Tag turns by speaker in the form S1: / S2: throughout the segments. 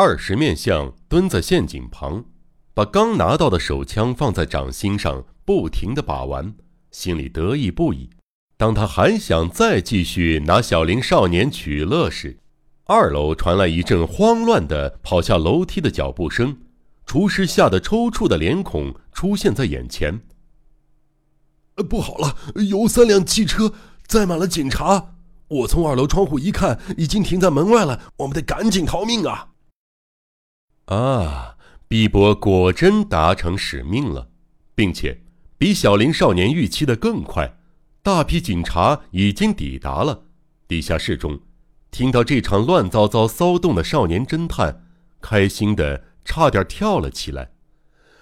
S1: 二十面相蹲在陷阱旁，把刚拿到的手枪放在掌心上，不停的把玩，心里得意不已。当他还想再继续拿小林少年取乐时，二楼传来一阵慌乱的跑下楼梯的脚步声，厨师吓得抽搐的脸孔出现在眼前。
S2: 不好了，有三辆汽车载满了警察，我从二楼窗户一看，已经停在门外了，我们得赶紧逃命啊！
S1: 啊！碧波果真达成使命了，并且比小林少年预期的更快。大批警察已经抵达了地下室中。听到这场乱糟糟骚动的少年侦探，开心的差点跳了起来。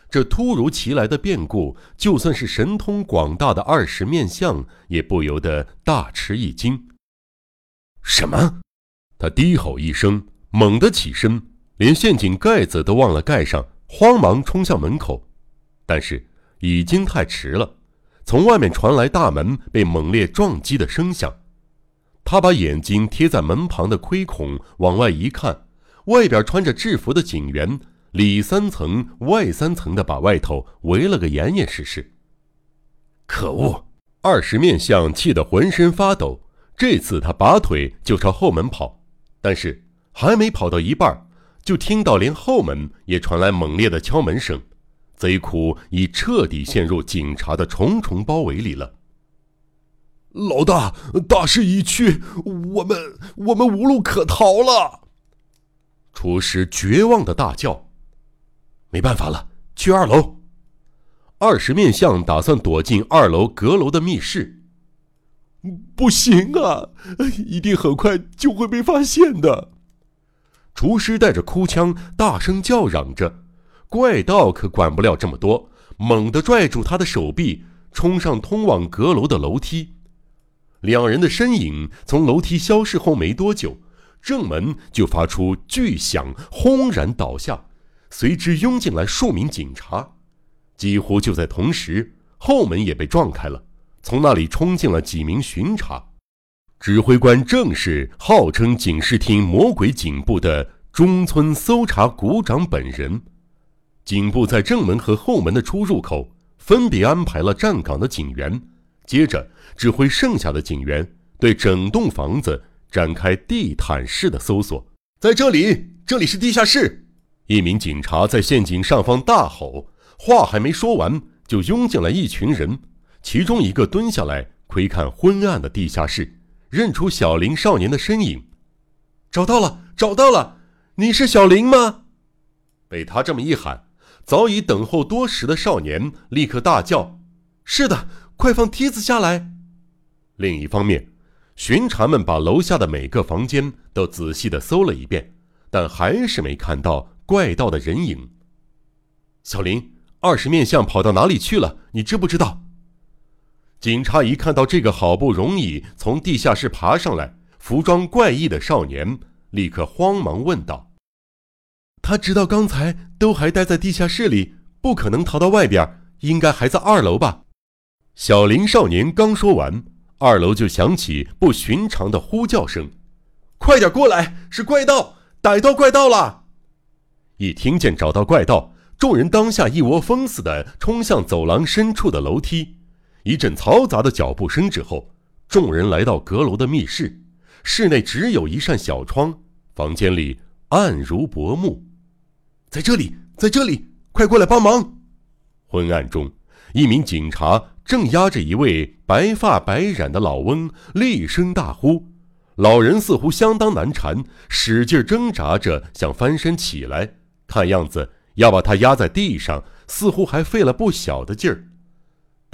S1: 这突如其来的变故，就算是神通广大的二十面相，也不由得大吃一惊。
S2: 什么？
S1: 他低吼一声，猛地起身。连陷阱盖子都忘了盖上，慌忙冲向门口，但是已经太迟了。从外面传来大门被猛烈撞击的声响，他把眼睛贴在门旁的窥孔往外一看，外边穿着制服的警员里三层外三层的把外头围了个严严实实。
S2: 可恶！
S1: 二十面相气得浑身发抖，这次他拔腿就朝后门跑，但是还没跑到一半。就听到连后门也传来猛烈的敲门声，贼窟已彻底陷入警察的重重包围里了。
S2: 老大，大势已去，我们我们无路可逃了！
S1: 厨师绝望的大叫：“
S2: 没办法了，去二楼。”
S1: 二十面相打算躲进二楼阁楼的密室。
S2: 不行啊，一定很快就会被发现的。
S1: 厨师带着哭腔，大声叫嚷着：“怪盗可管不了这么多！”猛地拽住他的手臂，冲上通往阁楼的楼梯。两人的身影从楼梯消失后没多久，正门就发出巨响，轰然倒下，随之拥进来数名警察。几乎就在同时，后门也被撞开了，从那里冲进了几名巡查。指挥官正是号称警视厅魔鬼警部的中村搜查股长本人。警部在正门和后门的出入口分别安排了站岗的警员，接着指挥剩下的警员对整栋房子展开地毯式的搜索。
S2: 在这里，这里是地下室！
S1: 一名警察在陷阱上方大吼，话还没说完，就拥进来一群人，其中一个蹲下来窥看昏暗的地下室。认出小林少年的身影，
S2: 找到了，找到了！你是小林吗？
S1: 被他这么一喊，早已等候多时的少年立刻大叫：“
S2: 是的，快放梯子下来！”
S1: 另一方面，巡查们把楼下的每个房间都仔细的搜了一遍，但还是没看到怪盗的人影。
S2: 小林，二十面相跑到哪里去了？你知不知道？
S1: 警察一看到这个好不容易从地下室爬上来、服装怪异的少年，立刻慌忙问道：“
S2: 他直到刚才都还待在地下室里，不可能逃到外边，应该还在二楼吧？”
S1: 小林少年刚说完，二楼就响起不寻常的呼叫声：“
S2: 快点过来！是怪盗，逮到怪盗了！”
S1: 一听见找到怪盗，众人当下一窝蜂似的冲向走廊深处的楼梯。一阵嘈杂的脚步声之后，众人来到阁楼的密室。室内只有一扇小窗，房间里暗如薄暮。
S2: 在这里，在这里，快过来帮忙！
S1: 昏暗中，一名警察正压着一位白发白染的老翁，厉声大呼。老人似乎相当难缠，使劲挣扎着想翻身起来，看样子要把他压在地上，似乎还费了不小的劲儿。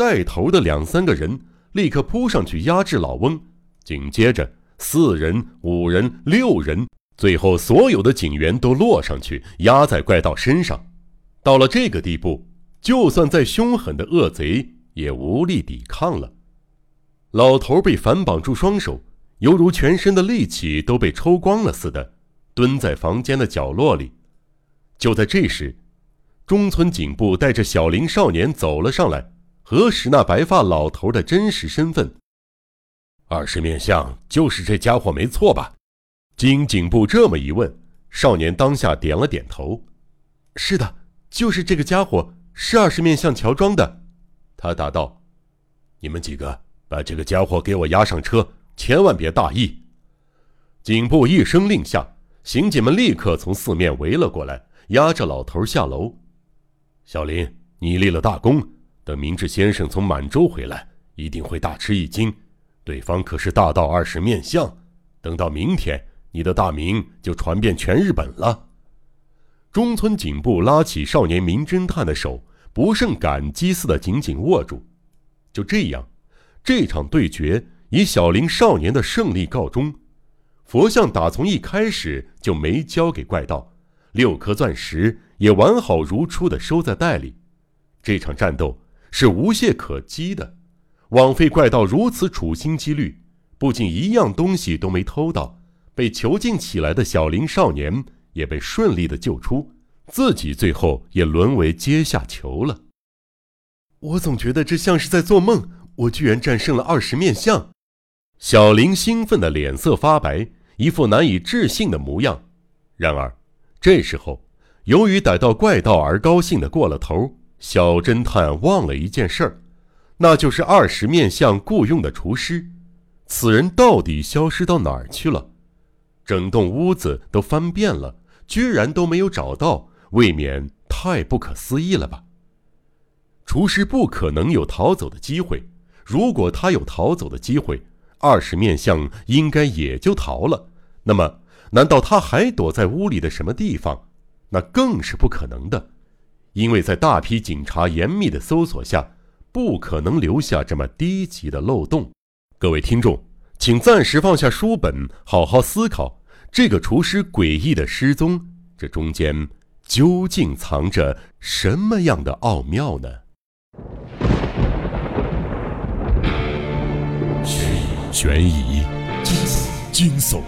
S1: 带头的两三个人立刻扑上去压制老翁，紧接着四人、五人、六人，最后所有的警员都落上去压在怪盗身上。到了这个地步，就算再凶狠的恶贼也无力抵抗了。老头被反绑住双手，犹如全身的力气都被抽光了似的，蹲在房间的角落里。就在这时，中村警部带着小林少年走了上来。核实那白发老头的真实身份，二十面相就是这家伙没错吧？经警部这么一问，少年当下点了点头：“是的，就是这个家伙，是二十面相乔装的。”他答道：“
S2: 你们几个把这个家伙给我押上车，千万别大意。”
S1: 警部一声令下，刑警们立刻从四面围了过来，押着老头下楼。
S2: 小林，你立了大功，等明智先生从满洲回来，一定会大吃一惊。对方可是大道二十面相，等到明天。你的大名就传遍全日本了。
S1: 中村警部拉起少年名侦探的手，不胜感激似的紧紧握住。就这样，这场对决以小林少年的胜利告终。佛像打从一开始就没交给怪盗，六颗钻石也完好如初的收在袋里。这场战斗是无懈可击的，枉费怪盗如此处心积虑，不仅一样东西都没偷到。被囚禁起来的小林少年也被顺利的救出，自己最后也沦为阶下囚了。我总觉得这像是在做梦，我居然战胜了二十面相。小林兴奋的脸色发白，一副难以置信的模样。然而，这时候由于逮到怪盗而高兴的过了头，小侦探忘了一件事儿，那就是二十面相雇佣的厨师，此人到底消失到哪儿去了？整栋屋子都翻遍了，居然都没有找到，未免太不可思议了吧？厨师不可能有逃走的机会，如果他有逃走的机会，二十面相应该也就逃了。那么，难道他还躲在屋里的什么地方？那更是不可能的，因为在大批警察严密的搜索下，不可能留下这么低级的漏洞。各位听众。请暂时放下书本，好好思考这个厨师诡异的失踪，这中间究竟藏着什么样的奥妙呢？
S2: 悬疑、惊悚、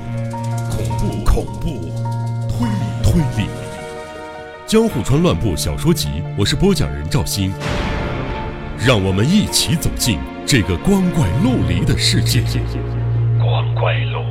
S2: 恐怖、恐怖、推理、推理，《江户川乱步小说集》，我是播讲人赵鑫，让我们一起走进这个光怪陆离的世界。
S3: 光怪陆。